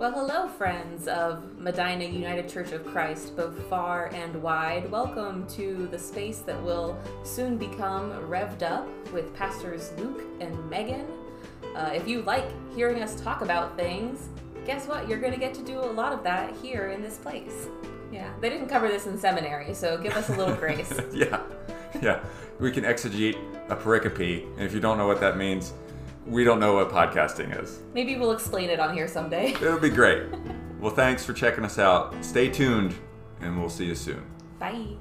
Well, hello, friends of Medina United Church of Christ, both far and wide. Welcome to the space that will soon become revved up with Pastors Luke and Megan. Uh, if you like hearing us talk about things, guess what? You're going to get to do a lot of that here in this place. Yeah, they didn't cover this in seminary, so give us a little grace. yeah, yeah. We can exegete a pericope, and if you don't know what that means, we don't know what podcasting is. Maybe we'll explain it on here someday. it would be great. well, thanks for checking us out. Stay tuned, and we'll see you soon. Bye.